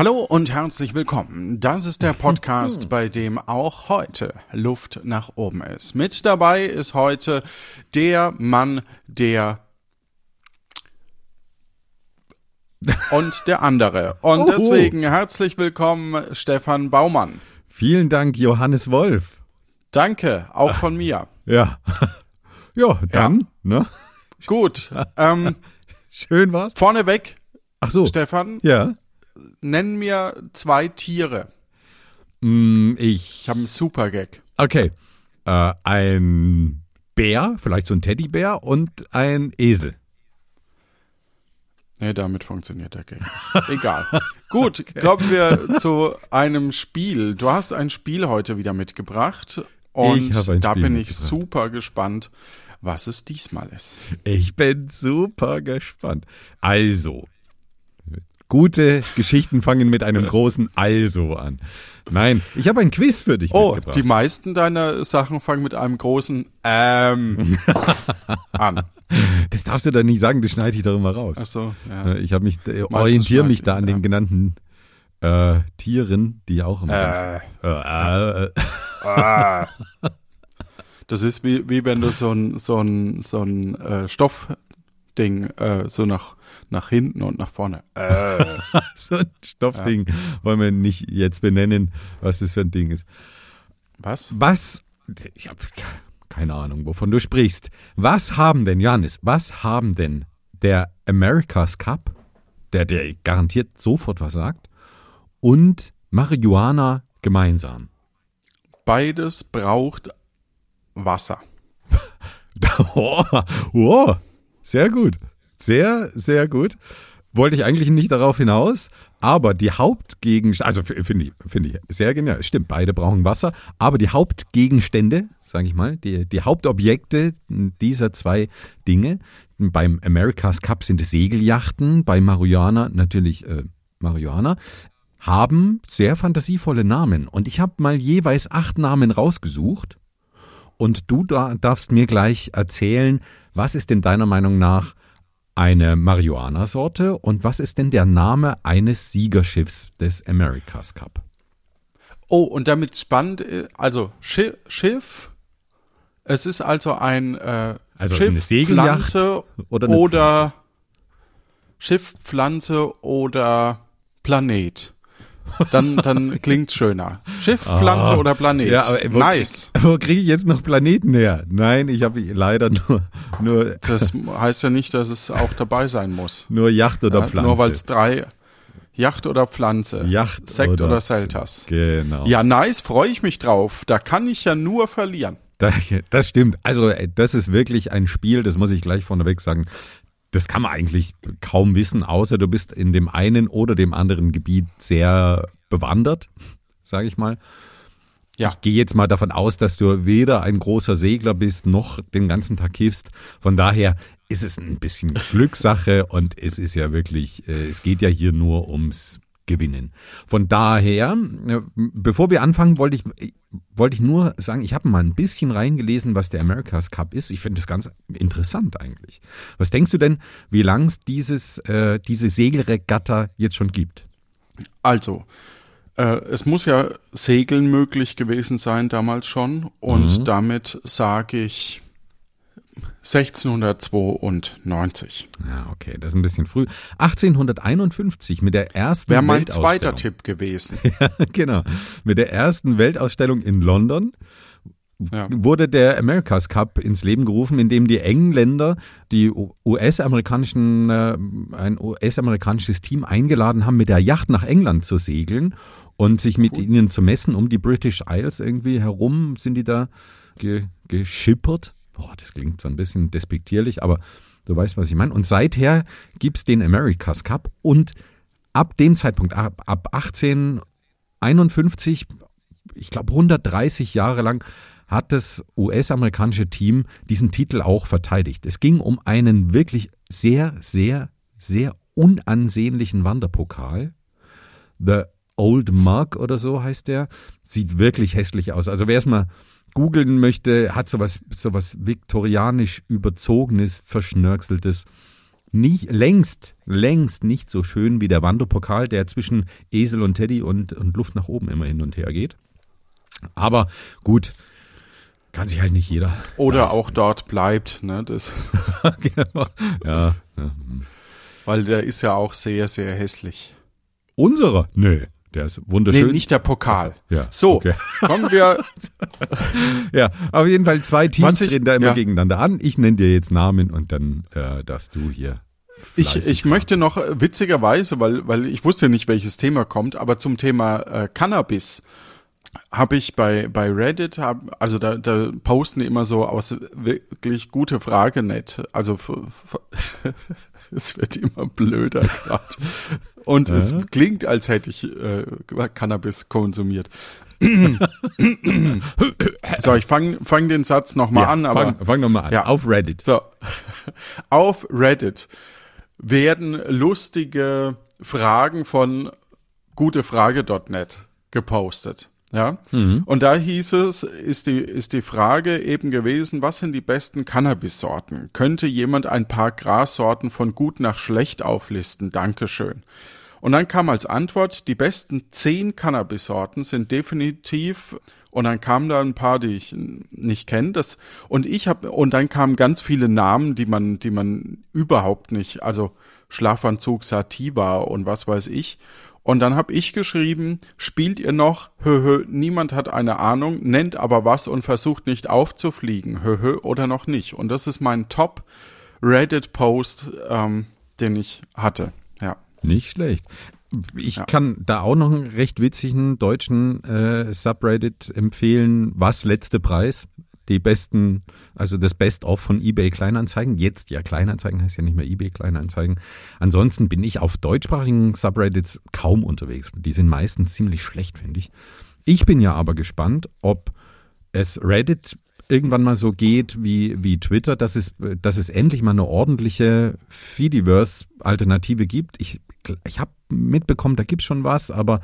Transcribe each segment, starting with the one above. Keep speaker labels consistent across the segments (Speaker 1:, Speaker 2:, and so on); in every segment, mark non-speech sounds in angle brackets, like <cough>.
Speaker 1: Hallo und herzlich willkommen. Das ist der <laughs> Podcast, bei dem auch heute Luft nach oben ist. Mit dabei ist heute der Mann, der und der andere. Und
Speaker 2: Oho.
Speaker 1: deswegen herzlich willkommen, Stefan Baumann.
Speaker 2: Vielen Dank, Johannes Wolf.
Speaker 1: Danke, auch von mir. <laughs>
Speaker 2: Ja. Ja, dann, ne?
Speaker 1: Gut, ähm, <laughs>
Speaker 2: Schön war's.
Speaker 1: vorneweg,
Speaker 2: Ach so.
Speaker 1: Stefan,
Speaker 2: Ja.
Speaker 1: Nenn mir zwei Tiere.
Speaker 2: Mm, Ich
Speaker 1: Ich habe einen super Gag.
Speaker 2: Okay. Äh, ein Bär, vielleicht so ein Teddybär und ein Esel.
Speaker 1: Nee, damit funktioniert der Gag. <laughs> Egal. Gut, kommen wir zu einem Spiel. Du hast ein Spiel heute wieder mitgebracht. Und
Speaker 2: Ich habe ein
Speaker 1: da
Speaker 2: Spiel
Speaker 1: bin ich super gespannt, was es diesmal ist.
Speaker 2: Ich bin super gespannt. Also, gute Geschichten fangen mit einem großen Also an. Nein, ich habe ein Quiz für dich
Speaker 1: Oh,
Speaker 2: mitgebracht.
Speaker 1: die meisten deiner Sachen fangen mit einem großen Ähm <laughs> an.
Speaker 2: das darfst du doch nicht sagen, das schneide ich doch immer raus.
Speaker 1: Ach so, ja.
Speaker 2: Äh, Ich habe mich, äh, orientiere mich da an
Speaker 1: schneiden,
Speaker 2: den genannten äh, Tieren, die auch immer.
Speaker 1: Äh,
Speaker 2: Äh, äh,
Speaker 1: ah. Das ist wie, wie wenn du so ein, so ein, so ein äh, Stoffding äh, so nach, nach hinten und nach vorne. Äh. <laughs>
Speaker 2: so ein Stoffding wollen wir nicht jetzt benennen, was das für ein Ding ist.
Speaker 1: Was?
Speaker 2: Was, ich habe keine Ahnung, wovon du sprichst. Was haben denn, Johannes, was haben denn der America's Cup, der der garantiert sofort was sagt, und Marihuana gemeinsam?
Speaker 1: Beides braucht Wasser. <laughs>
Speaker 2: Oh, oh, sehr gut. Sehr, sehr gut. Wollte ich eigentlich nicht darauf hinaus, aber die Hauptgegenstände, also finde ich, finde ich sehr genial. Stimmt, beide brauchen Wasser, aber die Hauptgegenstände, sage ich mal, die, die Hauptobjekte dieser zwei Dinge, beim America's Cup sind es Segelyachten, bei Marihuana natürlich äh, Marihuana, haben sehr fantasievolle Namen. Und ich habe mal jeweils acht Namen rausgesucht. Und du da darfst mir gleich erzählen, was ist denn deiner Meinung nach eine Marihuana-Sorte und was ist denn der Name eines Siegerschiffs des America's Cup?
Speaker 1: Oh, und damit spannend, äh, also Schiff, Schiff es ist also ein äh,
Speaker 2: Also
Speaker 1: Schiff,
Speaker 2: eine
Speaker 1: Pflanze
Speaker 2: oder eine
Speaker 1: oder Schiff, Pflanze oder Planet. Dann, dann klingt's schöner. Schiff, Pflanze oder Planet.
Speaker 2: Ah. aber wo,
Speaker 1: nice. <laughs>
Speaker 2: Wo kriege ich jetzt noch Planeten her? Nein, ich habe leider nur, nur,
Speaker 1: Das heißt ja nicht, dass es auch dabei sein muss.
Speaker 2: nur Yacht oder
Speaker 1: Ja,
Speaker 2: Pflanze.
Speaker 1: Nur weil es drei Yacht oder Pflanze.
Speaker 2: Yacht
Speaker 1: Sekt
Speaker 2: oder-
Speaker 1: oder, Selters.
Speaker 2: Genau.
Speaker 1: Ja, nice, freue ich mich drauf. Da kann ich ja nur verlieren.
Speaker 2: Da- <laughs> Das stimmt. Also das ist wirklich ein Spiel, das muss ich gleich vorneweg sagen. Das kann man eigentlich kaum wissen, außer du bist in dem einen oder dem anderen Gebiet sehr bewandert, sage ich mal.
Speaker 1: Ja.
Speaker 2: Ich gehe jetzt mal davon aus, dass du weder ein großer Segler bist, noch den ganzen Tag kiffst. Von daher ist es ein bisschen Glückssache und es ist ja wirklich, äh, es geht ja hier nur ums Gewinnen. Von daher, äh, bevor wir anfangen, wollte ich, wollte ich nur sagen, ich habe mal ein bisschen reingelesen, was der America's Cup ist. Ich finde das ganz interessant eigentlich. Was denkst du denn, wie lang es dieses, äh, diese Segelregatta jetzt schon gibt?
Speaker 1: Also, äh, es muss ja Segeln möglich gewesen sein damals schon. Und
Speaker 2: Mhm.
Speaker 1: damit sage ich 1692.
Speaker 2: Ja, okay, das ist ein bisschen früh. 1851 mit der ersten
Speaker 1: Wäre mein zweiter Tipp gewesen. <laughs>
Speaker 2: genau. Mit der ersten Weltausstellung in London
Speaker 1: Ja.
Speaker 2: wurde der America's Cup ins Leben gerufen, in dem die Engländer die US-amerikanischen äh, ein US-amerikanisches Team eingeladen haben, mit der Yacht nach England zu segeln und sich mit ihnen zu messen um die British Isles irgendwie herum sind die da ge geschippert. Boah, das klingt so ein bisschen despektierlich, aber du weißt, was ich meine. Und seither gibt's den America's Cup und ab dem Zeitpunkt, ab, ab 1851, ich glaube 130 Jahre lang, hat das US-amerikanische Team diesen Titel auch verteidigt. Es ging um einen wirklich sehr, sehr, sehr unansehnlichen Wanderpokal. The Old Mug oder so heißt der. Sieht wirklich hässlich aus. Also wer es mal googeln möchte, hat sowas, sowas viktorianisch überzogenes, verschnörkeltes. nicht, längst, längst nicht so schön wie der Wanderpokal, der zwischen Esel und Teddy und, und Luft nach oben immer hin und her geht. Aber gut, kann sich halt nicht jeder.
Speaker 1: Oder
Speaker 2: leisten.
Speaker 1: auch dort bleibt, ne? Das, <laughs>
Speaker 2: genau. ja, ja.
Speaker 1: weil der ist ja auch sehr, sehr hässlich.
Speaker 2: Unserer? Nö, der ist wunderschön.
Speaker 1: Nee, nicht der Pokal.
Speaker 2: ja,
Speaker 1: So,
Speaker 2: okay. <laughs>
Speaker 1: kommen wir. <laughs>
Speaker 2: Ja, auf jeden Fall zwei Teams treten da immer
Speaker 1: ja.
Speaker 2: gegeneinander an. Ich nenne dir jetzt Namen und dann äh, darfst du hier.
Speaker 1: Ich, ich möchte noch äh, witzigerweise, weil, weil ich wusste nicht, welches Thema kommt, aber zum Thema äh, Cannabis habe ich bei, bei Reddit, hab, also da, da posten die immer so aus wirklich gute Frage nett. Also <laughs> es wird immer blöder gerade. Und es klingt, als hätte ich äh, Cannabis konsumiert. <laughs> so, ich fange fang den Satz nochmal
Speaker 2: ja,
Speaker 1: an, aber
Speaker 2: fang, fang nochmal an.
Speaker 1: Ja.
Speaker 2: Auf Reddit.
Speaker 1: so. <laughs> Auf Reddit werden lustige Fragen von gutefrage.net gepostet. Ja. Und da hieß es, ist die, ist die Frage eben gewesen, was sind die besten Cannabis-Sorten? Könnte jemand ein paar Grassorten von gut nach schlecht auflisten? Dankeschön. Und dann kam als Antwort, die besten zehn Cannabis-Sorten sind definitiv, und dann kamen da ein paar, die ich nicht kenne, das, und ich habe, und dann kamen ganz viele Namen, die man, die man überhaupt nicht, also Schlafanzug Sativa und was weiß ich. Und dann habe ich geschrieben, spielt ihr noch, höhö, niemand hat eine Ahnung, nennt aber was und versucht nicht aufzufliegen, höhö, oder noch nicht. Und das ist mein Top Reddit-Post, ähm, den ich hatte. Ja.
Speaker 2: Nicht schlecht. Ich kann da auch noch einen recht witzigen deutschen äh, Subreddit empfehlen. Was letzte Preis? Die besten, also das Best-of von eBay Kleinanzeigen. Jetzt ja Kleinanzeigen heißt ja nicht mehr eBay Kleinanzeigen. Ansonsten bin ich auf deutschsprachigen Subreddits kaum unterwegs. Die sind meistens ziemlich schlecht, finde ich. Ich bin ja aber gespannt, ob es Reddit irgendwann mal so geht wie, wie Twitter, dass es, dass es endlich mal eine ordentliche Feediverse-Alternative gibt. Ich, ich habe mitbekommen, da gibt's schon was, aber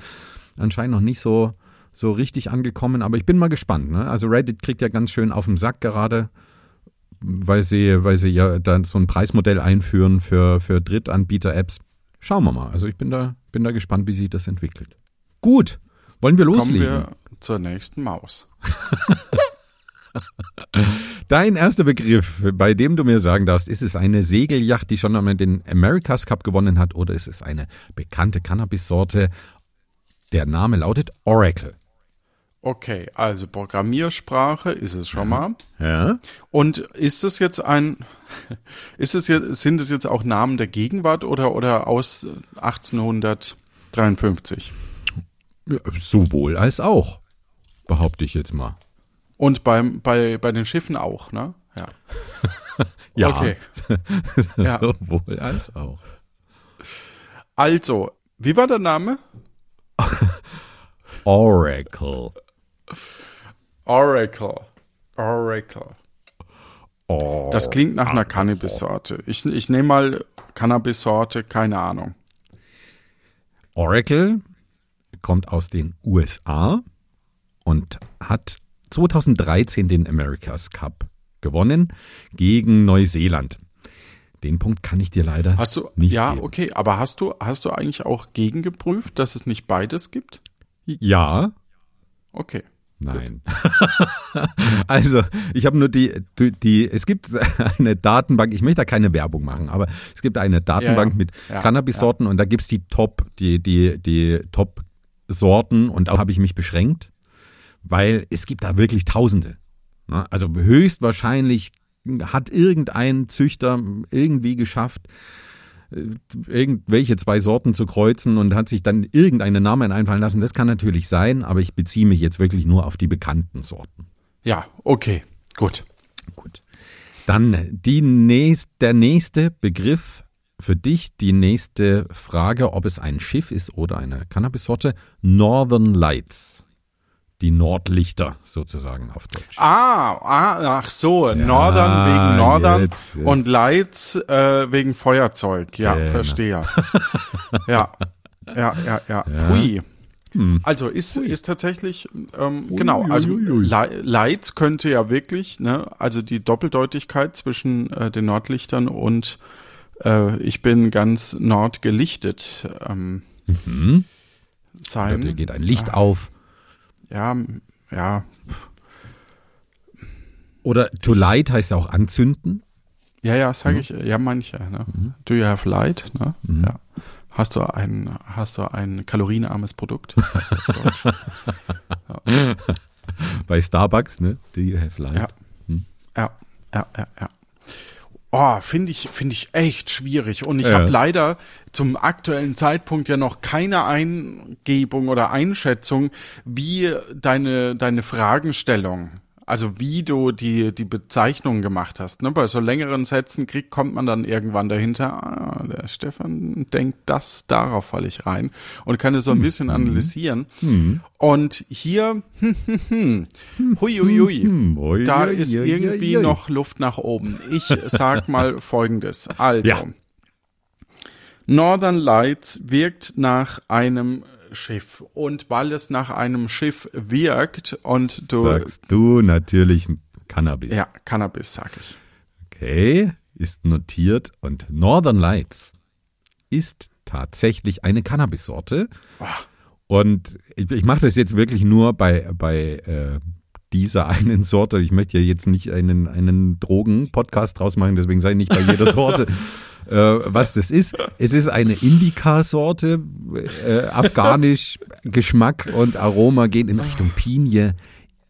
Speaker 2: anscheinend noch nicht so, so richtig angekommen. Aber ich bin mal gespannt. Ne? Also Reddit kriegt ja ganz schön auf den Sack gerade, weil sie, weil sie ja dann so ein Preismodell einführen für, für Drittanbieter-Apps. Schauen wir mal. Also ich bin da, bin da gespannt, wie sich das entwickelt. Gut. Wollen wir
Speaker 1: Kommen
Speaker 2: loslegen?
Speaker 1: wir zur nächsten Maus. <laughs>
Speaker 2: Dein erster Begriff, bei dem du mir sagen darfst, ist es eine Segelyacht, die schon einmal den America's Cup gewonnen hat, oder ist es eine bekannte Cannabis-Sorte? Der Name lautet Oracle.
Speaker 1: Okay, also Programmiersprache ist es schon mal.
Speaker 2: Ja?
Speaker 1: Und ist es jetzt ein, <laughs> ist es jetzt, sind es jetzt auch Namen der Gegenwart oder, oder aus 1853?
Speaker 2: Ja, Sowohl als auch, behaupte ich jetzt mal.
Speaker 1: Und beim, bei, bei den Schiffen auch, ne? Ja. <laughs>
Speaker 2: Ja,
Speaker 1: Okay. <laughs> Ja.
Speaker 2: sowohl als auch.
Speaker 1: Also, wie war der Name?
Speaker 2: Oracle.
Speaker 1: Oracle. Oracle.
Speaker 2: Oh,
Speaker 1: Das klingt nach einer Cannabis-Sorte. Ich, ich nehme mal Cannabis-Sorte, keine Ahnung.
Speaker 2: Oracle kommt aus den USA und hat 2013 den America's Cup gewonnen gegen Neuseeland. Den Punkt kann ich dir leider
Speaker 1: Hast du,
Speaker 2: nicht
Speaker 1: ja,
Speaker 2: geben.
Speaker 1: okay, aber hast du, hast du eigentlich auch gegengeprüft, dass es nicht beides gibt?
Speaker 2: Ja,
Speaker 1: Okay.
Speaker 2: Nein. <laughs> also, ich habe nur die, die, die, es gibt <laughs> eine Datenbank, ich möchte da keine Werbung machen, aber es gibt eine Datenbank
Speaker 1: ja.
Speaker 2: mit
Speaker 1: Ja,
Speaker 2: Cannabis-Sorten und da gibt's die Top, die, die, die Top-Sorten und da habe ich mich beschränkt, weil es gibt da wirklich Tausende. Ne? Also höchstwahrscheinlich hat irgendein Züchter irgendwie geschafft, irgendwelche zwei Sorten zu kreuzen und hat sich dann irgendeinen Namen einfallen lassen. Das kann natürlich sein, aber ich beziehe mich jetzt wirklich nur auf die bekannten Sorten.
Speaker 1: Ja, okay, gut.
Speaker 2: Gut. Dann die nächst, der nächste Begriff für dich, die nächste Frage, ob es ein Schiff ist oder eine Cannabis-Sorte. Northern Lights. Die Nordlichter sozusagen auf Deutsch.
Speaker 1: Ah, ah ach so, Northern wegen Northern
Speaker 2: jetzt, jetzt.
Speaker 1: und Lights äh, wegen Feuerzeug. Ja,
Speaker 2: Genau.
Speaker 1: verstehe. <laughs> ja, ja, ja, ja. Pui. Also ist, ist tatsächlich, ähm, genau, also
Speaker 2: ui, ui.
Speaker 1: Lights könnte ja wirklich, ne, also die Doppeldeutigkeit zwischen äh, den Nordlichtern und äh, ich bin ganz nordgelichtet ähm,
Speaker 2: Mhm.
Speaker 1: sein.
Speaker 2: Da geht ein Licht auf.
Speaker 1: Ja, ja,
Speaker 2: Oder to light heißt ja auch anzünden.
Speaker 1: ja, ja,
Speaker 2: Mhm.
Speaker 1: sage ich, ja, manche. Ne? Do you have light? Ne?
Speaker 2: Mhm.
Speaker 1: Ja. Hast du ein, hast du ein kalorienarmes Produkt? <laughs> Deutsch.
Speaker 2: Bei Starbucks, ne? Do you have light?
Speaker 1: Ja. Ja, ja, ja, ja. Oh, finde ich, finde ich echt schwierig. Und ich
Speaker 2: Ja.
Speaker 1: habe leider zum aktuellen Zeitpunkt ja noch keine Eingebung oder Einschätzung, wie deine, deine Fragenstellung, also wie du die, die Bezeichnung gemacht hast. Ne? Bei so längeren Sätzen kriegt, kommt man dann irgendwann dahinter, ah, der Stefan denkt das, darauf falle ich rein und kann es so ein bisschen analysieren. Und hier, hm, hm, hm, hui, hui, hui.
Speaker 2: Hm, ui,
Speaker 1: Da ist irgendwie noch Luft nach oben. Ich sag <laughs> mal Folgendes. Also,
Speaker 2: Ja.
Speaker 1: Northern Lights wirkt nach einem Schiff. Und weil es nach einem Schiff wirkt und du,
Speaker 2: Sagst du natürlich Cannabis.
Speaker 1: ja, Cannabis, sag ich.
Speaker 2: Okay, ist notiert. Und Northern Lights ist tatsächlich eine Cannabis-Sorte. Und ich, ich mache das jetzt wirklich nur bei, bei äh, dieser <laughs> einen Sorte. Ich möchte ja jetzt nicht einen, einen Drogen-Podcast draus machen, deswegen ich nicht bei jeder <laughs> Sorte, äh, was das ist. Es ist eine Indica-Sorte, äh, afghanisch, Geschmack und Aroma gehen in Richtung Pinie,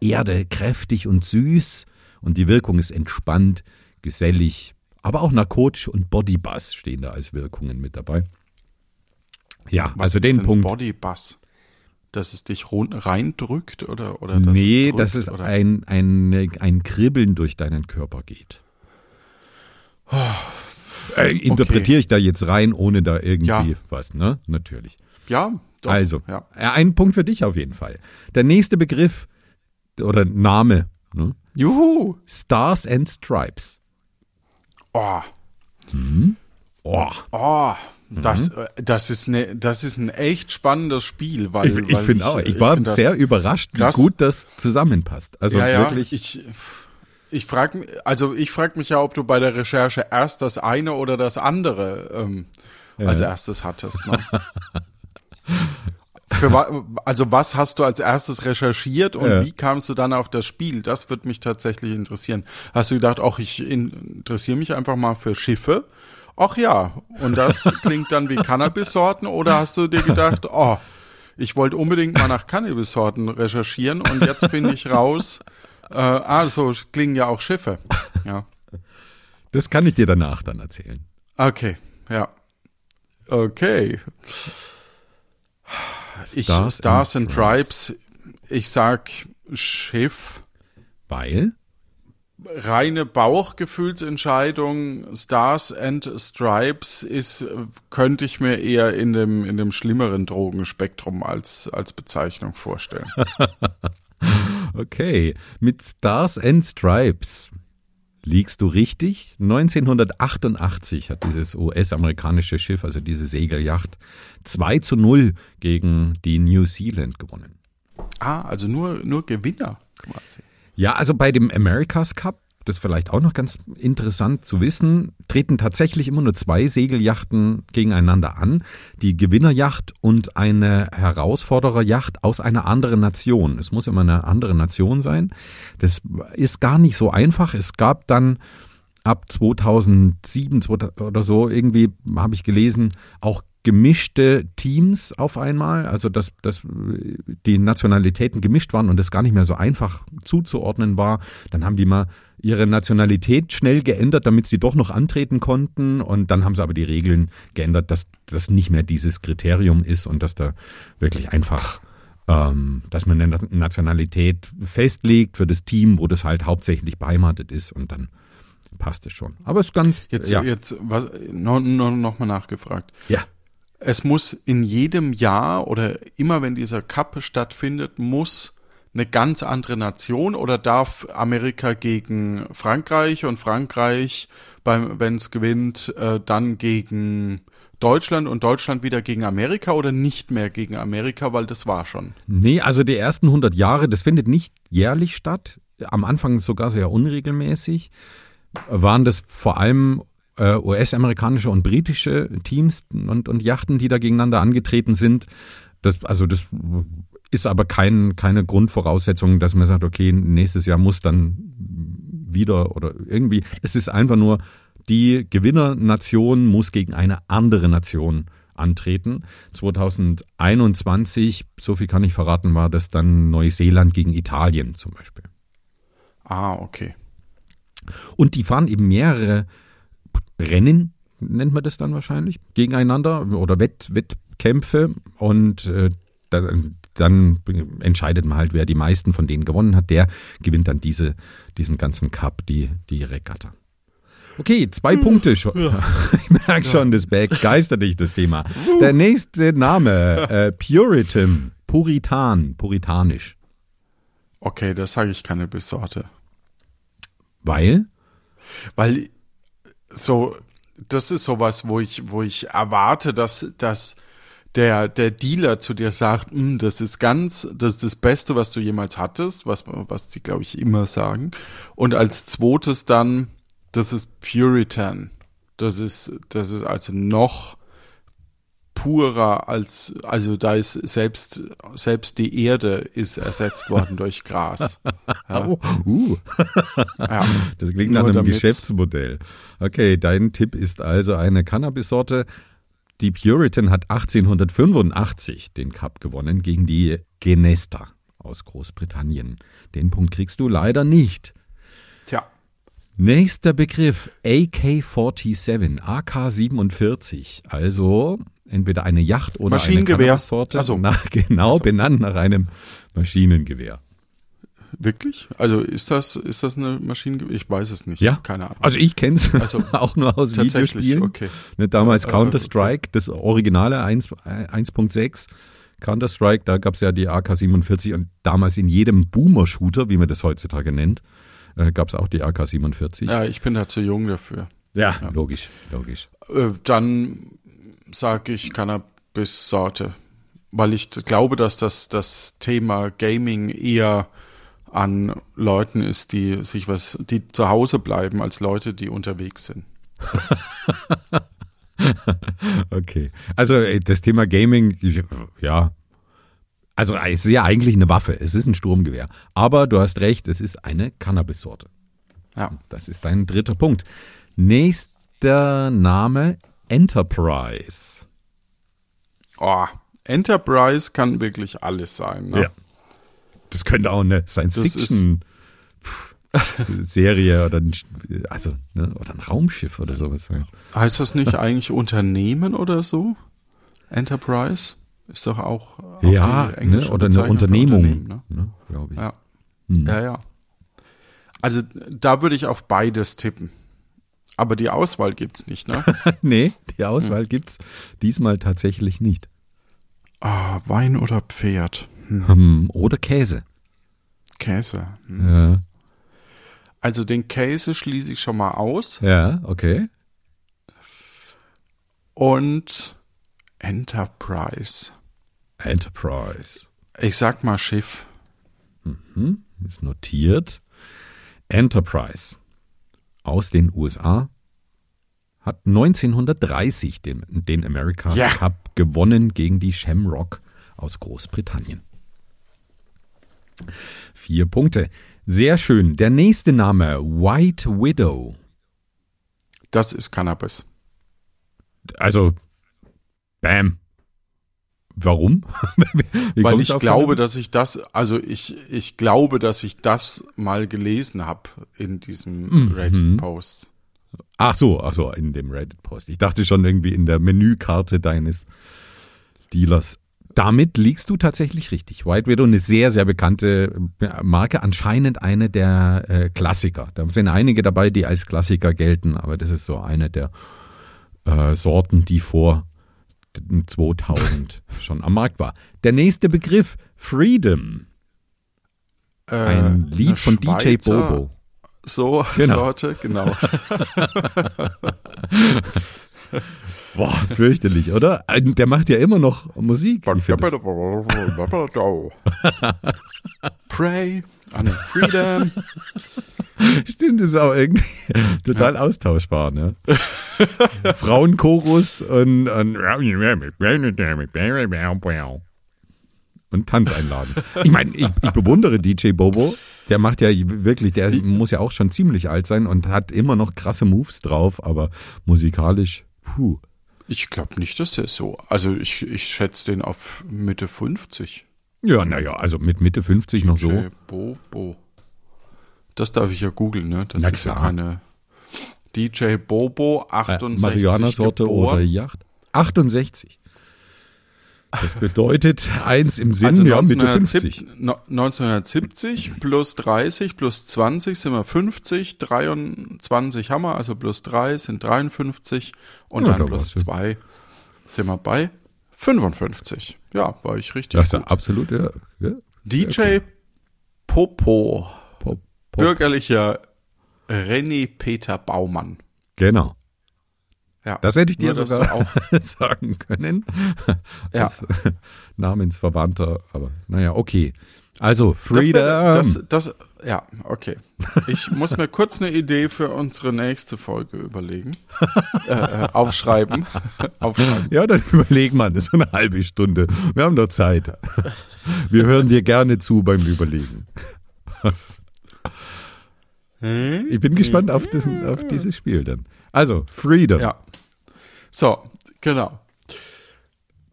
Speaker 2: Erde, kräftig und süß. Und die Wirkung ist entspannt, gesellig, aber auch narkotisch und Bodybuzz stehen da als Wirkungen mit dabei. Ja,
Speaker 1: Was
Speaker 2: also den Punkt.
Speaker 1: Bodybuzz? Dass es dich reindrückt oder, oder dass
Speaker 2: nee,
Speaker 1: es drückt,
Speaker 2: dass es
Speaker 1: oder?
Speaker 2: ein, ein, ein Kribbeln durch deinen Körper geht. Äh, interpretiere ich da jetzt rein, ohne da irgendwie
Speaker 1: Ja.
Speaker 2: was, ne? Natürlich.
Speaker 1: Ja, doch,
Speaker 2: also,
Speaker 1: ja.
Speaker 2: äh, ein Punkt für dich auf jeden Fall. Der nächste Begriff oder Name, ne?
Speaker 1: Juhu!
Speaker 2: Stars and Stripes.
Speaker 1: Oh,
Speaker 2: Oh,
Speaker 1: oh, das, äh, das ist ne, das ist ein echt spannendes Spiel, weil
Speaker 2: ich, ich finde auch. Ich war
Speaker 1: find das-
Speaker 2: sehr überrascht, wie gut das zusammenpasst. Also
Speaker 1: ja,
Speaker 2: wirklich.
Speaker 1: ich ich frage also ich frage mich ja, ob du bei der Recherche erst das eine oder das andere ähm, als erstes hattest. Ne? <laughs> Für also was hast du als erstes recherchiert und
Speaker 2: Ja.
Speaker 1: wie kamst du dann auf das Spiel? Das würde mich tatsächlich interessieren. Hast du gedacht, auch ich in- interessiere mich einfach mal für Schiffe? Ach ja, und das <laughs> klingt dann wie Cannabis-Sorten oder hast du dir gedacht, oh, ich wollte unbedingt mal nach Cannabis-Sorten recherchieren und jetzt finde ich raus, äh, ah, so klingen ja auch Schiffe. Ja. <laughs>
Speaker 2: das kann ich dir danach dann erzählen.
Speaker 1: Okay, ja. Okay. Ich,
Speaker 2: Stars
Speaker 1: Stars,
Speaker 2: and
Speaker 1: and Tribes, ich sag Schiff,
Speaker 2: Weil?
Speaker 1: reine Bauchgefühlsentscheidung, Stars and Stripes ist, könnte ich mir eher in dem, in dem schlimmeren Drogenspektrum als, als Bezeichnung vorstellen. <laughs> <laughs>
Speaker 2: Okay, mit Stars and Stripes liegst du richtig. 1988 hat dieses US-amerikanische Schiff, also diese Segelyacht, 2 zu 0 gegen die New Zealand gewonnen.
Speaker 1: ah, also nur, nur Gewinner quasi.
Speaker 2: Ja, also bei dem America's Cup, das ist vielleicht auch noch ganz interessant zu wissen, treten tatsächlich immer nur zwei Segelyachten gegeneinander an. Die Gewinneryacht und eine Herausfordereryacht aus einer anderen Nation. Es muss immer eine andere Nation sein. Das ist gar nicht so einfach. Es gab dann ab 2007 oder so irgendwie, habe ich gelesen, auch gemischte Teams auf einmal, also dass, dass die Nationalitäten gemischt waren und das gar nicht mehr so einfach zuzuordnen war. Dann haben die mal ihre Nationalität schnell geändert, damit sie doch noch antreten konnten und dann haben sie aber die Regeln geändert, dass das nicht mehr dieses Kriterium ist und dass da wirklich einfach ähm, dass man eine Nationalität festlegt für das Team, wo das halt hauptsächlich beheimatet ist und dann passt es schon. Aber es ist ganz
Speaker 1: Jetzt,
Speaker 2: ja.
Speaker 1: jetzt, was, noch, noch, noch mal nachgefragt.
Speaker 2: ja.
Speaker 1: Es muss in jedem Jahr oder immer wenn dieser Cup stattfindet, muss eine ganz andere Nation oder darf Amerika gegen Frankreich und Frankreich, wenn es gewinnt, äh, dann gegen Deutschland und Deutschland wieder gegen Amerika oder nicht mehr gegen Amerika, weil das war schon.
Speaker 2: Nee, also die ersten 100 Jahre, das findet nicht jährlich statt. Am Anfang sogar sehr unregelmäßig. Waren das vor allem äh, US-amerikanische und britische Teams und, und Yachten, die da gegeneinander angetreten sind. Das, also das ist aber kein, keine Grundvoraussetzung, dass man sagt, okay, nächstes Jahr muss dann wieder oder irgendwie. Es ist einfach nur, die Gewinnernation muss gegen eine andere Nation antreten. 2021, so viel kann ich verraten, war das dann Neuseeland gegen Italien zum Beispiel.
Speaker 1: Ah, okay.
Speaker 2: Und die fahren eben mehrere Rennen, nennt man das dann wahrscheinlich, gegeneinander oder Wett, Wettkämpfe und äh, dann, entscheidet man halt, wer die meisten von denen gewonnen hat, der gewinnt dann diese, diesen ganzen Cup, die, die Regatta. Okay, zwei hm. Punkte schon. Ja. <laughs> Ich merke schon, das begeistert dich, das Thema. Der nächste Name, <laughs> äh, Puritan, Puritan, puritanisch.
Speaker 1: Okay, das sage ich keine Besorte.
Speaker 2: Weil?
Speaker 1: Weil so, das ist sowas, wo ich, wo ich erwarte, dass, dass der, der Dealer zu dir sagt, hm, das ist ganz, das ist das Beste, was du jemals hattest, was, was die, glaube ich, immer sagen. Und als zweites dann, das ist Puritan. Das ist, das ist also noch purer als, also da ist selbst, selbst die Erde ist ersetzt worden <laughs> durch Gras.
Speaker 2: Ja. Oh, uh. <laughs> ja. Das klingt nach einem damit. Geschäftsmodell. Okay, dein Tipp ist also eine Cannabis-Sorte. Die Puritan hat 1885 den Cup gewonnen gegen die Genesta aus Großbritannien. Den Punkt kriegst du leider nicht.
Speaker 1: Tja.
Speaker 2: Nächster Begriff AK-47, AK-47. Also entweder eine Yacht oder
Speaker 1: Maschinengewehr.
Speaker 2: eine Sorte. Also. genau, also. benannt nach einem Maschinengewehr.
Speaker 1: Wirklich? Also ist das, ist das eine Maschinengewehr? Ich weiß es nicht.
Speaker 2: Ja.
Speaker 1: Keine Ahnung.
Speaker 2: Also ich kenne es <laughs> also, auch nur aus Videospielen.
Speaker 1: Okay.
Speaker 2: Ne, damals äh, Counter-Strike, das originale 1.6. Counter-Strike, da gab es ja die AK-47 und damals in jedem Boomer-Shooter, wie man das heutzutage nennt, äh, gab es auch die AK-47.
Speaker 1: Ja, ich bin da zu jung dafür.
Speaker 2: Ja, ja. logisch, logisch.
Speaker 1: Äh, dann sage ich Cannabis-Sorte, weil ich glaube, dass das, das Thema Gaming eher an Leuten ist, die sich was, die zu Hause bleiben, als Leute, die unterwegs sind. So. <laughs>
Speaker 2: okay. Also äh, das Thema Gaming, ja. Also es ist ja eigentlich eine Waffe, es ist ein Sturmgewehr. Aber du hast recht, es ist eine Cannabis-Sorte. Ja. Das ist dein dritter Punkt. Nächster Name Enterprise.
Speaker 1: Oh, Enterprise kann wirklich alles sein. Ne? Ja.
Speaker 2: Das könnte auch eine Science-Fiction Serie oder ein, also, ne, oder ein Raumschiff oder sowas sein.
Speaker 1: Heißt das nicht eigentlich Unternehmen oder so? Enterprise ist doch auch, auch
Speaker 2: ja, ne, oder eine Unternehmung, ne? ne
Speaker 1: glaube ich. Ja. Hm. ja, ja. Also da würde ich auf beides tippen. Aber die Auswahl gibt es nicht, ne? <laughs>
Speaker 2: nee, die Auswahl hm. es diesmal tatsächlich nicht.
Speaker 1: Ah, Wein oder Pferd?
Speaker 2: Hm. Oder Käse.
Speaker 1: Käse.
Speaker 2: Hm. Ja.
Speaker 1: Also den Käse schließe ich schon mal aus.
Speaker 2: Ja, okay.
Speaker 1: Und Enterprise.
Speaker 2: Enterprise.
Speaker 1: Ich sag mal Schiff.
Speaker 2: Mhm, ist notiert. Enterprise aus den USA hat 1930 den, den America's ja. Cup gewonnen gegen die Shamrock aus Großbritannien. Vier Punkte. Sehr schön. Der nächste Name, White Widow.
Speaker 1: Das ist Cannabis.
Speaker 2: Also, bam. Warum? <laughs>
Speaker 1: Weil ich glaube, Cannabis? dass ich das, also ich, ich glaube, dass ich das mal gelesen habe in diesem mhm. Reddit-Post.
Speaker 2: Ach so, ach so, in dem Reddit-Post. Ich dachte schon irgendwie in der Menükarte deines Dealers. Damit liegst du tatsächlich richtig. White Widow, eine sehr, sehr bekannte äh, Marke, anscheinend eine der äh, Klassiker. Da sind einige dabei, die als Klassiker gelten, aber das ist so eine der äh, Sorten, die vor 2000 <laughs> schon am Markt war. Der nächste Begriff, Freedom.
Speaker 1: Äh, Ein Lied von Schweizer, DJ Bobo. So,
Speaker 2: genau.
Speaker 1: Sorte, genau. <laughs> <laughs> <laughs>
Speaker 2: Boah, fürchterlich, oder? Der macht ja immer noch Musik.
Speaker 1: Pray on freedom. <laughs>
Speaker 2: Stimmt, ist auch irgendwie <laughs> total austauschbar, ne? Frauenchorus und, und, und Tanzeinlagen. Ich meine, ich, ich bewundere DJ Bobo. Der macht ja wirklich, der muss ja auch schon ziemlich alt sein und hat immer noch krasse Moves drauf, aber musikalisch, puh.
Speaker 1: Ich glaube nicht, dass er so. Also ich, ich schätze den auf Mitte 50.
Speaker 2: Ja, naja, also mit Mitte 50 noch so.
Speaker 1: DJ Bobo. Das darf ich ja googeln, ne? Das
Speaker 2: Na
Speaker 1: ist ja
Speaker 2: klar.
Speaker 1: keine. DJ Bobo,
Speaker 2: Äh,
Speaker 1: 68
Speaker 2: Marihuana-Sorte
Speaker 1: geboren.
Speaker 2: oder Yacht. 68. Das bedeutet eins im Sinn,
Speaker 1: Also
Speaker 2: ja, Mitte
Speaker 1: 1970,
Speaker 2: 50.
Speaker 1: no- 1970 plus 30 plus 20 sind wir 50, 23 haben wir, also plus 3 sind 53 und
Speaker 2: Ja,
Speaker 1: dann
Speaker 2: da
Speaker 1: plus
Speaker 2: war's ja.
Speaker 1: 2 sind wir bei 55. Ja, war ich richtig
Speaker 2: Das ist
Speaker 1: gut.
Speaker 2: absolut, ja. ja.
Speaker 1: DJ Popo,
Speaker 2: Pop, Pop.
Speaker 1: bürgerlicher René Peter Baumann.
Speaker 2: Genau.
Speaker 1: Ja.
Speaker 2: Das hätte ich dir
Speaker 1: Nur,
Speaker 2: sogar
Speaker 1: auch <laughs>
Speaker 2: sagen können.
Speaker 1: Ja.
Speaker 2: Als Namensverwandter, aber naja, okay. Also,
Speaker 1: Das,
Speaker 2: Freedom.
Speaker 1: wär- das, das, ja, okay. Ich muss mir kurz eine Idee für unsere nächste Folge überlegen. äh, äh, aufschreiben. <laughs> aufschreiben.
Speaker 2: ja, dann überleg mal, das ist eine halbe Stunde. Wir haben doch Zeit. Wir hören dir gerne zu beim Überlegen. Ich bin gespannt auf, das, auf dieses Spiel dann. Also, Freedom.
Speaker 1: Ja. So, genau.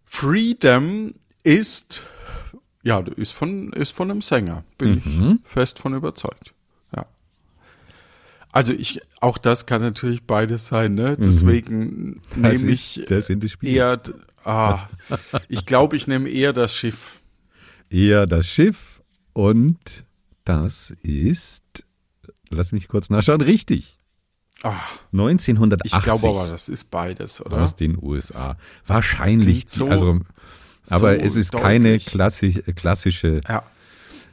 Speaker 1: Freedom ist, ja, ist von, ist von einem Sänger. Bin ich fest von überzeugt. Ja. Also ich, auch das kann natürlich beides sein, ne? Deswegen
Speaker 2: Das
Speaker 1: nehme ich
Speaker 2: Spiels.
Speaker 1: eher, ah, ich glaube, ich nehme eher das Schiff.
Speaker 2: Eher das Schiff und das ist, lass mich kurz nachschauen, richtig.
Speaker 1: Ah,
Speaker 2: 1980
Speaker 1: ich glaube aber, das ist beides, oder?
Speaker 2: aus den USA. Wahrscheinlich,
Speaker 1: so-
Speaker 2: also, aber
Speaker 1: so
Speaker 2: es ist keine
Speaker 1: deutlich.
Speaker 2: klassisch, klassische,
Speaker 1: Ja.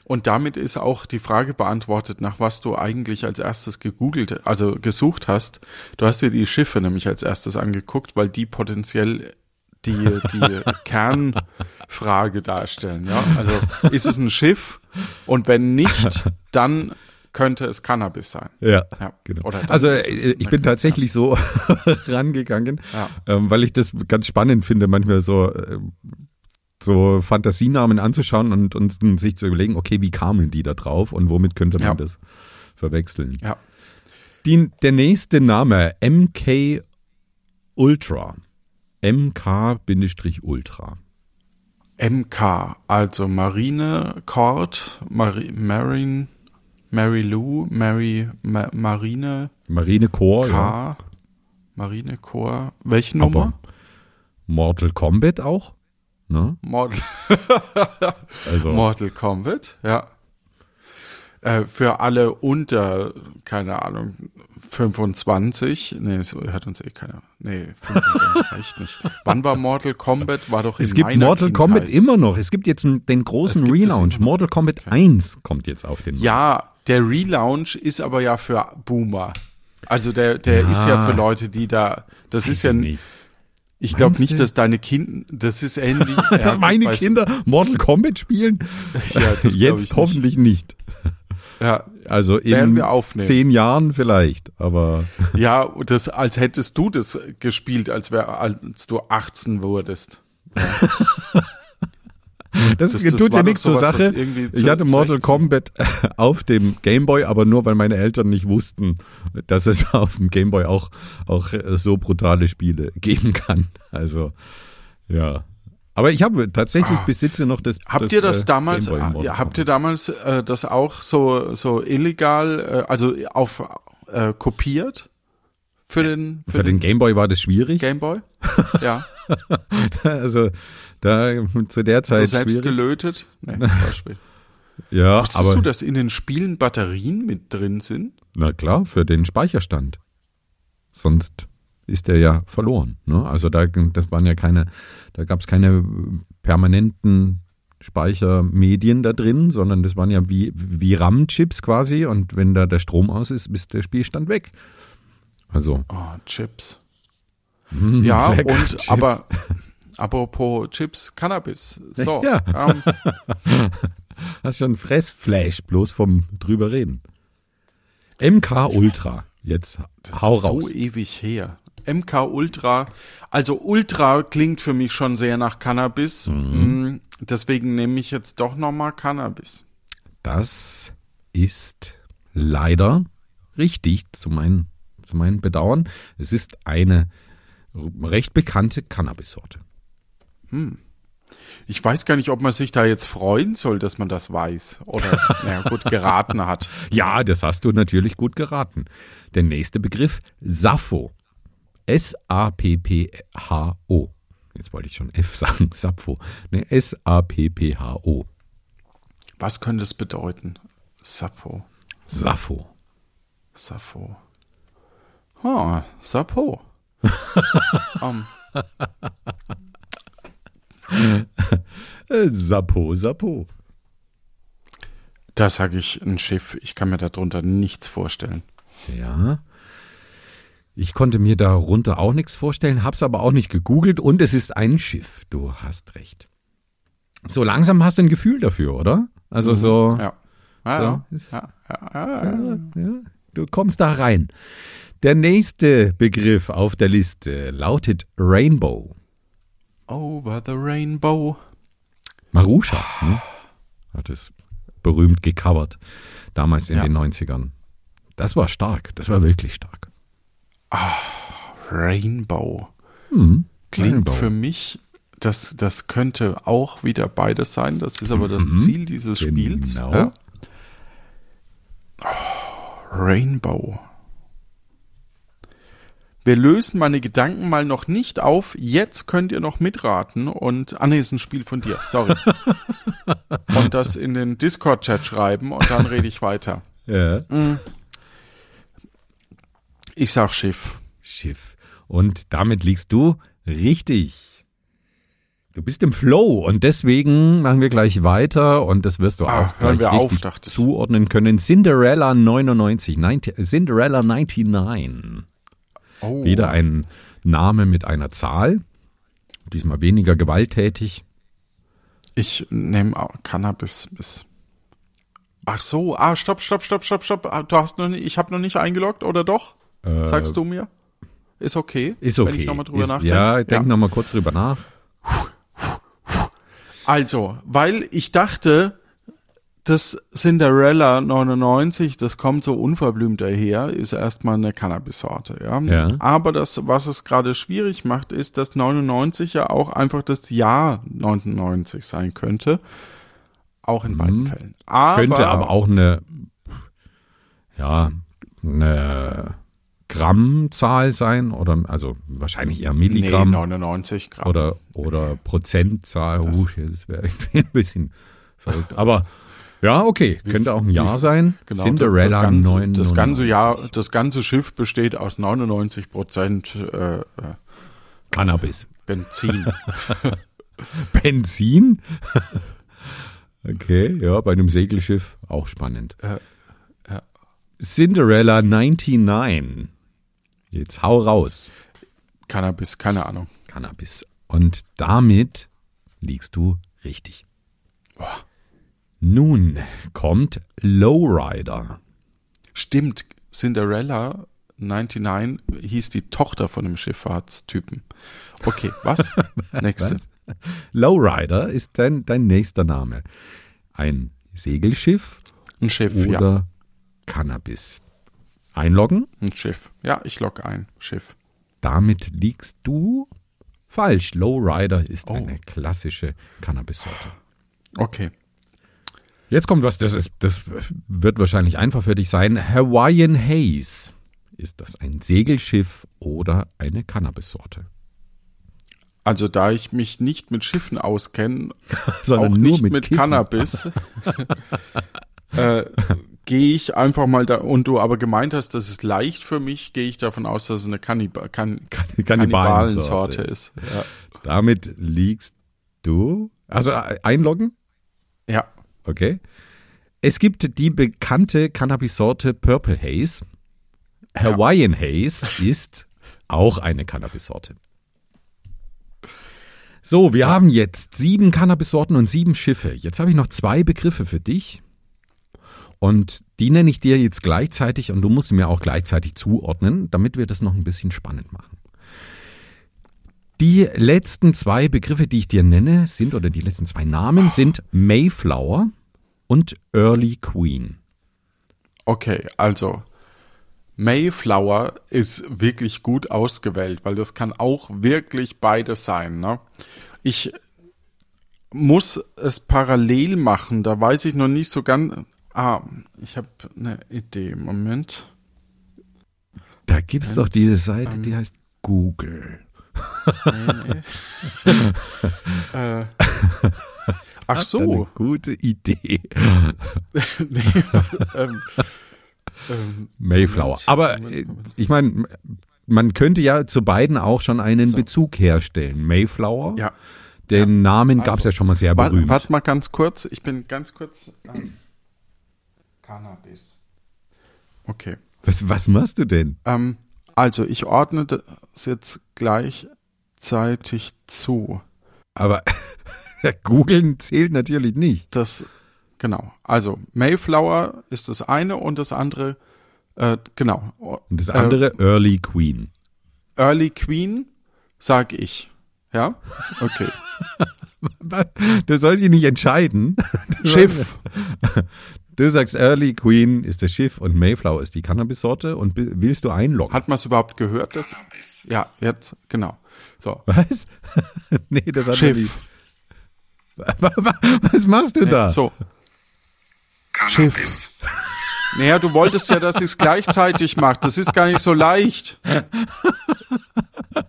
Speaker 1: Und damit ist auch die Frage beantwortet, nach was du eigentlich als erstes gegoogelt, also gesucht hast. Du hast dir die Schiffe nämlich als erstes angeguckt, weil die potenziell die, die <laughs> Kernfrage darstellen. Ja? Also ist es ein Schiff? Und wenn nicht, dann könnte es Cannabis sein.
Speaker 2: ja.
Speaker 1: Ja.
Speaker 2: Genau. Also äh, ich bin tatsächlich so <laughs> rangegangen,
Speaker 1: Ja.
Speaker 2: ähm, weil ich das ganz spannend finde, manchmal so äh, so Fantasienamen anzuschauen und, und sich zu überlegen, okay, wie kamen die da drauf und womit könnte man
Speaker 1: Ja.
Speaker 2: das verwechseln?
Speaker 1: Ja.
Speaker 2: Die, der nächste Name, MK Ultra. MK-Ultra.
Speaker 1: MK, also Marine Court, Mari Marine, Mary Lou, Mary Ma Marine
Speaker 2: Marine Corps,
Speaker 1: K,
Speaker 2: ja.
Speaker 1: Marine Corps. Welche Nummer?
Speaker 2: Aber Mortal Kombat auch? Ne?
Speaker 1: Mortal, <laughs>
Speaker 2: Also,
Speaker 1: Mortal Kombat, ja. Äh, für alle unter, keine Ahnung, 25, nee, das hört uns eh keiner. Nee, 25 <laughs> reicht nicht. Wann war Mortal Kombat? War doch in
Speaker 2: es gibt Mortal
Speaker 1: Kindheit.
Speaker 2: Kombat immer noch. Es gibt jetzt den großen
Speaker 1: Es es
Speaker 2: Relaunch. Mortal Kombat 1 kommt jetzt auf den Markt.
Speaker 1: Ja, der Relaunch ist aber ja für Boomer. Also der, der
Speaker 2: Ja.
Speaker 1: ist ja für Leute, die da, das ist ja,
Speaker 2: nicht.
Speaker 1: ich glaube nicht, dass deine Kinder, das ist ähnlich. <laughs>
Speaker 2: Dass
Speaker 1: ja,
Speaker 2: meine
Speaker 1: weiß-
Speaker 2: Kinder Mortal Kombat spielen? <laughs>
Speaker 1: Ja, das
Speaker 2: Jetzt
Speaker 1: nicht.
Speaker 2: hoffentlich nicht.
Speaker 1: Ja,
Speaker 2: Also in zehn Jahren vielleicht, aber <laughs>
Speaker 1: ja, das, als hättest du das gespielt, als, wär, als du 18 wurdest. <laughs>
Speaker 2: das,
Speaker 1: Das- das
Speaker 2: tut ja nichts zur Sache. Ich hatte Mortal
Speaker 1: 16
Speaker 2: Kombat <laughs> auf dem Gameboy, aber nur weil meine Eltern nicht wussten, dass es <laughs> auf dem Gameboy auch, auch äh, so brutale Spiele geben kann. Also, ja. Aber ich habe tatsächlich besitze noch das.
Speaker 1: Habt ihr das
Speaker 2: äh,
Speaker 1: damals,
Speaker 2: Mortal
Speaker 1: ja, habt ihr damals äh, das auch so, so illegal, äh, also auf äh, kopiert für den,
Speaker 2: Für den Gameboy war das schwierig.
Speaker 1: Gameboy? Ja,
Speaker 2: Also da zu der
Speaker 1: so
Speaker 2: Zeit
Speaker 1: selbst
Speaker 2: schwierig.
Speaker 1: gelötet? <laughs> War schwierig.
Speaker 2: Ja,
Speaker 1: Wusstest
Speaker 2: aber
Speaker 1: du, dass in den Spielen Batterien mit drin sind?
Speaker 2: na klar, für den Speicherstand. Sonst ist der ja verloren. Ne? Also da, das waren ja keine, da gab es keine permanenten Speichermedien da drin, sondern das waren ja wie, wie RAM-Chips quasi und wenn da der Strom aus ist, ist der Spielstand weg. Also,
Speaker 1: Oh, Chips. <laughs> ja,
Speaker 2: lecker,
Speaker 1: und
Speaker 2: Chips.
Speaker 1: aber <laughs> apropos Chips, Cannabis. So,
Speaker 2: Ja.
Speaker 1: ähm, <laughs>
Speaker 2: Hast schon Fressflash, bloß vom drüber reden. MK Ultra. Jetzt
Speaker 1: das
Speaker 2: hau
Speaker 1: ist so
Speaker 2: raus.
Speaker 1: ewig her. MK Ultra, also Ultra klingt für mich schon sehr nach Cannabis. Mm, Deswegen nehme ich jetzt doch nochmal Cannabis.
Speaker 2: Das ist leider richtig, zu meinem zu meinem Bedauern. Es ist eine recht bekannte Cannabis-Sorte.
Speaker 1: Ich weiß gar nicht, ob man sich da jetzt freuen soll, dass man das weiß oder <laughs> naja, gut geraten hat.
Speaker 2: Ja, das hast du natürlich gut geraten. Der nächste Begriff, Sappho. S-A-P-P-H-O. Jetzt wollte ich schon F sagen, <laughs> Sappho. Ne, S-A-P-P-H-O.
Speaker 1: Was könnte es bedeuten? Sappho.
Speaker 2: Sappho.
Speaker 1: Sappho. Ah, Sappho. <laughs> um, <laughs>
Speaker 2: Äh, Sappho, Sappho.
Speaker 1: da sage ich ein Schiff. Ich kann mir darunter nichts vorstellen.
Speaker 2: Ja. Ich konnte mir darunter auch nichts vorstellen, hab's aber auch nicht gegoogelt und es ist ein Schiff. Du hast recht. So langsam hast du ein Gefühl dafür, oder? Also so.
Speaker 1: Ah,
Speaker 2: So,
Speaker 1: ja. Ja, ja, ja, ja.
Speaker 2: ja, du kommst da rein. Der nächste Begriff auf der Liste lautet Rainbow.
Speaker 1: Over the rainbow.
Speaker 2: Marusha ne? hat es berühmt gecovert, damals in
Speaker 1: Ja.
Speaker 2: den 90ern. Das war stark, das war wirklich stark.
Speaker 1: Rainbow.
Speaker 2: Hm,
Speaker 1: Klingt
Speaker 2: Rainbow.
Speaker 1: für mich, das, das könnte auch wieder beides sein. Das ist aber das Ziel dieses Spiels.
Speaker 2: Genau.
Speaker 1: Ja. Oh, Rainbow. Wir lösen meine Gedanken mal noch nicht auf. Jetzt könnt ihr noch mitraten und, ah nee, ist ein Spiel von dir, sorry. <laughs> und das in den Discord-Chat schreiben und dann rede ich weiter.
Speaker 2: Ja.
Speaker 1: Ich sag Schiff.
Speaker 2: Schiff. Und damit liegst du richtig. Du bist im Flow und deswegen machen wir gleich weiter und das wirst du
Speaker 1: Ah,
Speaker 2: auch gleich
Speaker 1: auf,
Speaker 2: richtig
Speaker 1: ich.
Speaker 2: zuordnen können. Cinderella 99, 90, Cinderella 99.
Speaker 1: Oh.
Speaker 2: Wieder ein Name mit einer Zahl. Diesmal weniger gewalttätig.
Speaker 1: Ich nehme Cannabis bis. Ach so, ah, stopp, stopp, stopp, stopp, stopp. Ah, Du hast noch nicht, ich habe noch nicht eingeloggt, oder doch? Sagst du mir? Ist okay.
Speaker 2: Ist okay.
Speaker 1: Wenn ich nochmal drüber
Speaker 2: Ist,
Speaker 1: nachdenke.
Speaker 2: ja, denk noch mal kurz drüber nach.
Speaker 1: Also, weil ich dachte, das Cinderella 99, das kommt so unverblümt daher, ist erstmal eine Cannabis-Sorte, ja?
Speaker 2: Ja.
Speaker 1: Aber das, was es gerade schwierig macht, ist, dass 99 ja auch einfach das Jahr 99 sein könnte. Auch in beiden Fällen. Aber,
Speaker 2: Mhm. Könnte aber auch eine, ja, eine Grammzahl sein oder also wahrscheinlich eher
Speaker 1: nee,
Speaker 2: Milligramm
Speaker 1: 99 Gramm.
Speaker 2: oder oder Prozentzahl. Das, uh, das wäre irgendwie <laughs> ein bisschen verrückt. Aber ja, okay, könnte auch ein Jahr sein.
Speaker 1: Genau,
Speaker 2: Cinderella
Speaker 1: das ganze,
Speaker 2: 99.
Speaker 1: das ganze Jahr, das ganze Schiff besteht aus 99 Prozent äh,
Speaker 2: Cannabis.
Speaker 1: Benzin. <laughs>
Speaker 2: Benzin? okay, ja, bei einem Segelschiff auch spannend.
Speaker 1: Äh, ja.
Speaker 2: Cinderella 99. Jetzt hau raus.
Speaker 1: Cannabis, keine Ahnung.
Speaker 2: Cannabis. Und damit liegst du richtig. Nun kommt Lowrider.
Speaker 1: Stimmt, Cinderella 99 hieß die Tochter von einem Schifffahrtstypen. Okay, <laughs> was? Nächste.
Speaker 2: Lowrider ist dein, dein nächster Name. Ein Segelschiff
Speaker 1: Ein Schiff, ja.
Speaker 2: oder Cannabis. Einloggen?
Speaker 1: Ein Schiff. Ja, ich logge ein. Schiff.
Speaker 2: Damit liegst du falsch. Lowrider ist
Speaker 1: Oh.
Speaker 2: eine klassische Cannabis-Sorte.
Speaker 1: Okay.
Speaker 2: Jetzt kommt was, das ist, das wird wahrscheinlich einfach für dich sein. Hawaiian Haze. Ist das ein Segelschiff oder eine Cannabis-Sorte?
Speaker 1: Also da ich mich nicht mit Schiffen auskenne, <laughs>
Speaker 2: Sondern
Speaker 1: auch nicht
Speaker 2: mit
Speaker 1: mit. Cannabis, <laughs> äh, gehe ich einfach mal da, und du aber gemeint hast, das ist leicht für mich, gehe ich davon aus, dass es eine Kanniba kan
Speaker 2: Kannibalensorte
Speaker 1: Kannibalensorte ist. Ja.
Speaker 2: Damit liegst du. Also äh, einloggen?
Speaker 1: ja.
Speaker 2: Okay. Es gibt die bekannte Cannabis-Sorte Purple Haze. Hawaiian Haze ist auch eine Cannabis-Sorte. So, wir haben jetzt sieben Cannabis-Sorten und sieben Schiffe. Jetzt habe ich noch zwei Begriffe für dich. Und die nenne ich dir jetzt gleichzeitig und du musst sie mir auch gleichzeitig zuordnen, damit wir das noch ein bisschen spannend machen. Die letzten zwei Begriffe, die ich dir nenne, sind, oder die letzten zwei Namen sind Mayflower und Early Queen.
Speaker 1: Okay, also Mayflower ist wirklich gut ausgewählt, weil das kann auch wirklich beides sein. Ne? Ich muss es parallel machen, da weiß ich noch nicht so ganz. Ah, ich habe eine Idee. Moment.
Speaker 2: Da gibt es doch diese Seite, die heißt Google. Nee,
Speaker 1: nee. <laughs> äh, ach so.
Speaker 2: gute Idee. <laughs> nee, ähm, ähm, Mayflower. Moment, Aber Moment, äh, Moment. ich meine, man könnte ja zu beiden auch schon einen so. Bezug herstellen. Mayflower.
Speaker 1: Ja.
Speaker 2: Den ja. Namen gab es also, ja schon mal sehr berühmt.
Speaker 1: Warte mal ganz kurz. Ich bin ganz kurz. Ähm, Cannabis. Okay.
Speaker 2: Was, was machst du denn?
Speaker 1: Ähm, also, ich ordne das jetzt gleichzeitig zu.
Speaker 2: Aber <laughs> <laughs> googeln zählt natürlich nicht.
Speaker 1: Das, genau. Also, Mayflower ist das eine und das andere, äh, genau.
Speaker 2: Und das andere äh, Early Queen.
Speaker 1: Early Queen, sag ich. Ja? Okay. <laughs>
Speaker 2: du sollst dich nicht entscheiden. <laughs>
Speaker 1: Schiff.
Speaker 2: Du sagst Early Queen ist das Schiff und Mayflower ist die Cannabis-Sorte und willst du einloggen?
Speaker 1: Hat man es überhaupt gehört? Das? Ja, jetzt, genau. So.
Speaker 2: Was? nee, das hat Schiff. <laughs> Was machst du da?
Speaker 1: So. Cannabis. Schiff. Naja, du wolltest ja, dass ich es gleichzeitig mache. Das ist gar nicht so leicht.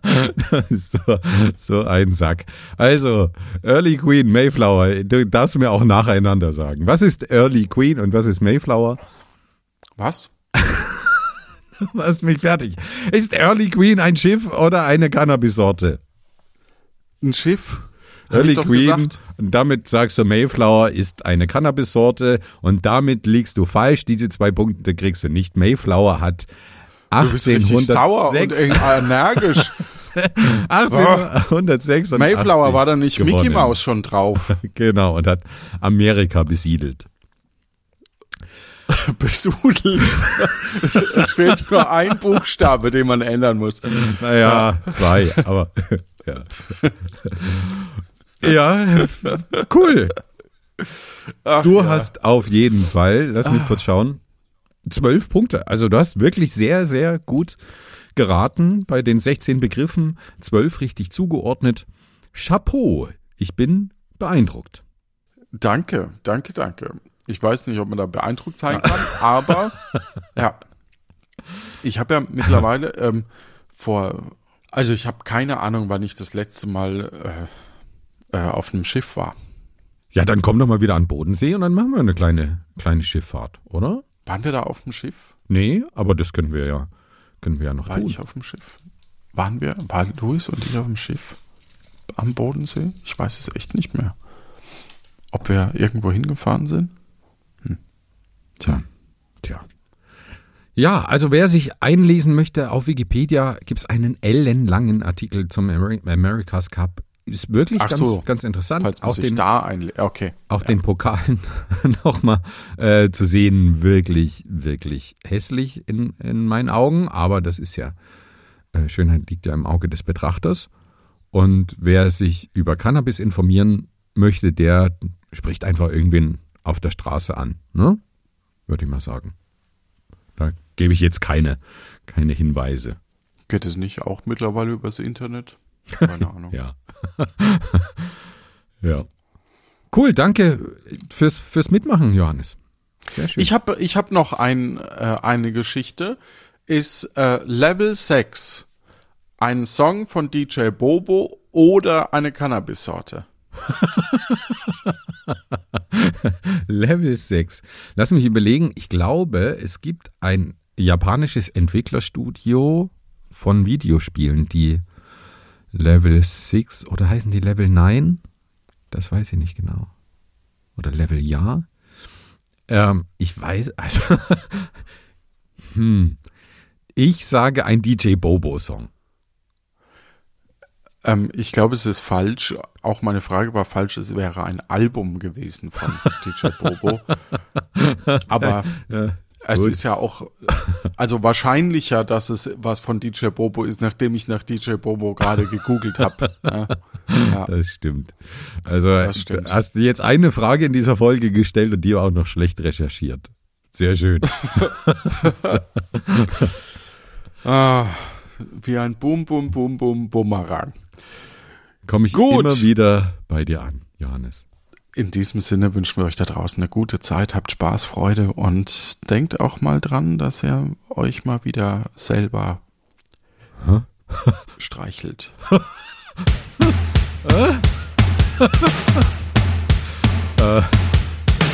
Speaker 2: Das <laughs> ist so, so ein Sack. Also, Early Queen, Mayflower. Du darfst mir auch nacheinander sagen. Was ist Early Queen und was ist Mayflower?
Speaker 1: Was?
Speaker 2: du <laughs> machst mich fertig. Ist Early Queen ein Schiff oder eine Cannabis-Sorte?
Speaker 1: Ein Schiff.
Speaker 2: Early Queen. Und damit sagst du, Mayflower ist eine Cannabis-Sorte und damit liegst du falsch. Diese zwei Punkte kriegst du nicht. Mayflower hat 1806.
Speaker 1: sauer und <laughs> energisch.
Speaker 2: 1886.
Speaker 1: Mayflower war da nicht gewonnen. Mickey Mouse schon drauf. <laughs>
Speaker 2: genau, und hat Amerika besiedelt. <laughs>
Speaker 1: Besudelt. es fehlt nur ein Buchstabe, den man ändern muss.
Speaker 2: Naja, zwei, aber ja. Ja, cool. Ach, du ja. hast auf jeden Fall, lass mich kurz schauen, zwölf Punkte. Also du hast wirklich sehr, sehr gut geraten bei den 16 Begriffen, zwölf richtig zugeordnet. Chapeau, ich bin beeindruckt.
Speaker 1: Danke, danke, danke. Ich weiß nicht, ob man da beeindruckt sein kann, aber ja. Ich habe ja mittlerweile ähm, vor, also ich habe keine Ahnung, wann ich das letzte Mal äh, äh, auf einem Schiff war.
Speaker 2: Ja, dann komm doch mal wieder an Bodensee und dann machen wir eine kleine, kleine Schifffahrt, oder?
Speaker 1: Waren wir da auf dem Schiff?
Speaker 2: Nee, aber das können wir ja, können wir ja noch
Speaker 1: War
Speaker 2: tun.
Speaker 1: ich auf dem Schiff? Waren wir, war Luis und ich auf dem Schiff am Bodensee? Ich weiß es echt nicht mehr. Ob wir irgendwo hingefahren sind? Hm.
Speaker 2: Tja. Hm. Tja. Ja, also wer sich einlesen möchte, auf Wikipedia gibt es einen ellenlangen Artikel zum America's Cup ist wirklich Ach ganz, so, ganz interessant.
Speaker 1: Falls auch den, da okay.
Speaker 2: Auch ja. den Pokal <laughs> nochmal äh, zu sehen, wirklich, wirklich hässlich in, in meinen Augen. Aber das ist ja, äh, Schönheit liegt ja im Auge des Betrachters. Und wer sich über Cannabis informieren möchte, der spricht einfach irgendwen auf der Straße an, ne? Würde ich mal sagen. Da gebe ich jetzt keine, keine Hinweise.
Speaker 1: Geht es nicht auch mittlerweile übers Internet? Keine <laughs> Ahnung.
Speaker 2: ja. <laughs> ja. Cool, danke fürs, fürs Mitmachen, Johannes.
Speaker 1: Sehr schön. Ich habe ich hab noch ein, äh, eine Geschichte. Ist äh, Level 6 ein Song von DJ Bobo oder eine Cannabis-Sorte? <laughs>
Speaker 2: Level 6. Lass mich überlegen. Ich glaube, es gibt ein japanisches Entwicklerstudio von Videospielen, die Level 6 oder heißen die Level 9? Das weiß ich nicht genau. Oder Level Ja? Ähm, ich weiß, also, <laughs> hm, Ich sage ein DJ Bobo-Song.
Speaker 1: Ähm, ich glaube, es ist falsch. Auch meine Frage war falsch. Es wäre ein Album gewesen von DJ Bobo. <laughs> Aber
Speaker 2: Ja,
Speaker 1: es
Speaker 2: gut.
Speaker 1: ist ja auch, also wahrscheinlicher, dass es was von DJ Bobo ist, nachdem ich nach DJ Bobo gerade gegoogelt habe. Ja, ja.
Speaker 2: Das stimmt. Also
Speaker 1: Das stimmt.
Speaker 2: du hast jetzt eine Frage in dieser Folge gestellt und die war auch noch schlecht recherchiert. Sehr schön. <laughs>
Speaker 1: Ah, wie ein Bum, Bum, Bum, Bum, Bumerang.
Speaker 2: Komme ich
Speaker 1: Gut.
Speaker 2: immer wieder bei dir an, Johannes.
Speaker 1: In diesem Sinne wünschen wir euch da draußen eine gute Zeit, habt Spaß, Freude und denkt auch mal dran, dass ihr euch mal wieder selber
Speaker 2: Hä?
Speaker 1: streichelt. <laughs>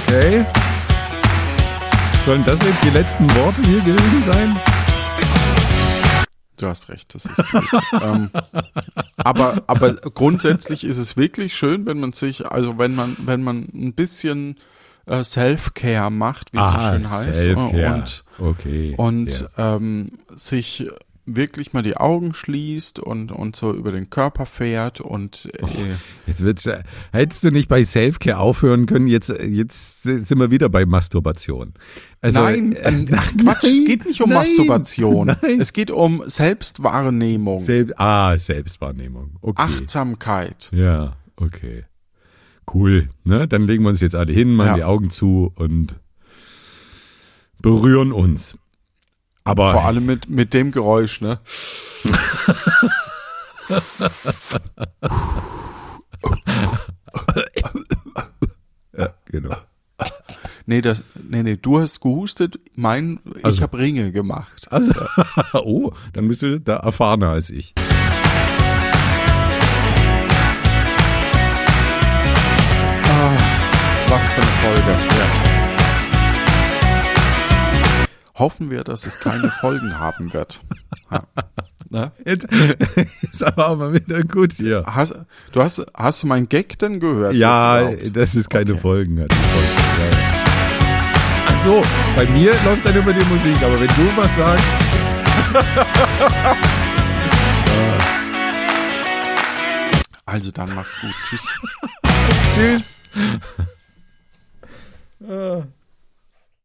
Speaker 2: Okay. Sollen das jetzt die letzten Worte hier gewesen sein?
Speaker 1: Du hast recht, das ist <laughs> ähm, aber, aber grundsätzlich ist es wirklich schön, wenn man sich, also wenn man, wenn man ein bisschen äh, Self-Care macht, wie es so schön heißt,
Speaker 2: Self-Care.
Speaker 1: und,
Speaker 2: okay.
Speaker 1: und
Speaker 2: ja.
Speaker 1: ähm, sich wirklich mal die Augen schließt und, und so über den Körper fährt und äh,
Speaker 2: Jetzt wird's, äh, hättest du nicht bei Selfcare aufhören können, jetzt, jetzt sind wir wieder bei Masturbation. Also,
Speaker 1: nein,
Speaker 2: äh,
Speaker 1: äh, <laughs> ach Quatsch, es
Speaker 2: nein,
Speaker 1: geht nicht um
Speaker 2: nein,
Speaker 1: Masturbation.
Speaker 2: Nein.
Speaker 1: Es geht um Selbstwahrnehmung,
Speaker 2: Sel ah, Selbstwahrnehmung. Okay.
Speaker 1: Achtsamkeit.
Speaker 2: Ja, okay. Cool. Ne? Dann legen wir uns jetzt alle hin, machen
Speaker 1: Ja.
Speaker 2: die Augen zu und berühren uns. Aber
Speaker 1: Vor allem mit, mit dem Geräusch, ne? <laughs>
Speaker 2: ja, genau.
Speaker 1: Nee, das, nee, nee, du hast gehustet, mein, ich
Speaker 2: Also.
Speaker 1: habe Ringe gemacht.
Speaker 2: Also, <laughs> oh, dann bist du da erfahrener als ich.
Speaker 1: Was für eine Folge. Ja. Hoffen wir, dass es keine Folgen haben wird. Ja. Ne?
Speaker 2: Jetzt <laughs> ist aber auch mal wieder gut hier.
Speaker 1: Hast, du hast, hast du meinen Gag denn gehört?
Speaker 2: Ja, dass es keine
Speaker 1: Okay.
Speaker 2: Folgen hat. Ach so, bei mir läuft dann immer die Musik, aber wenn du was sagst, <laughs>
Speaker 1: Also dann mach's gut. Tschüss. <laughs>
Speaker 2: tschüss.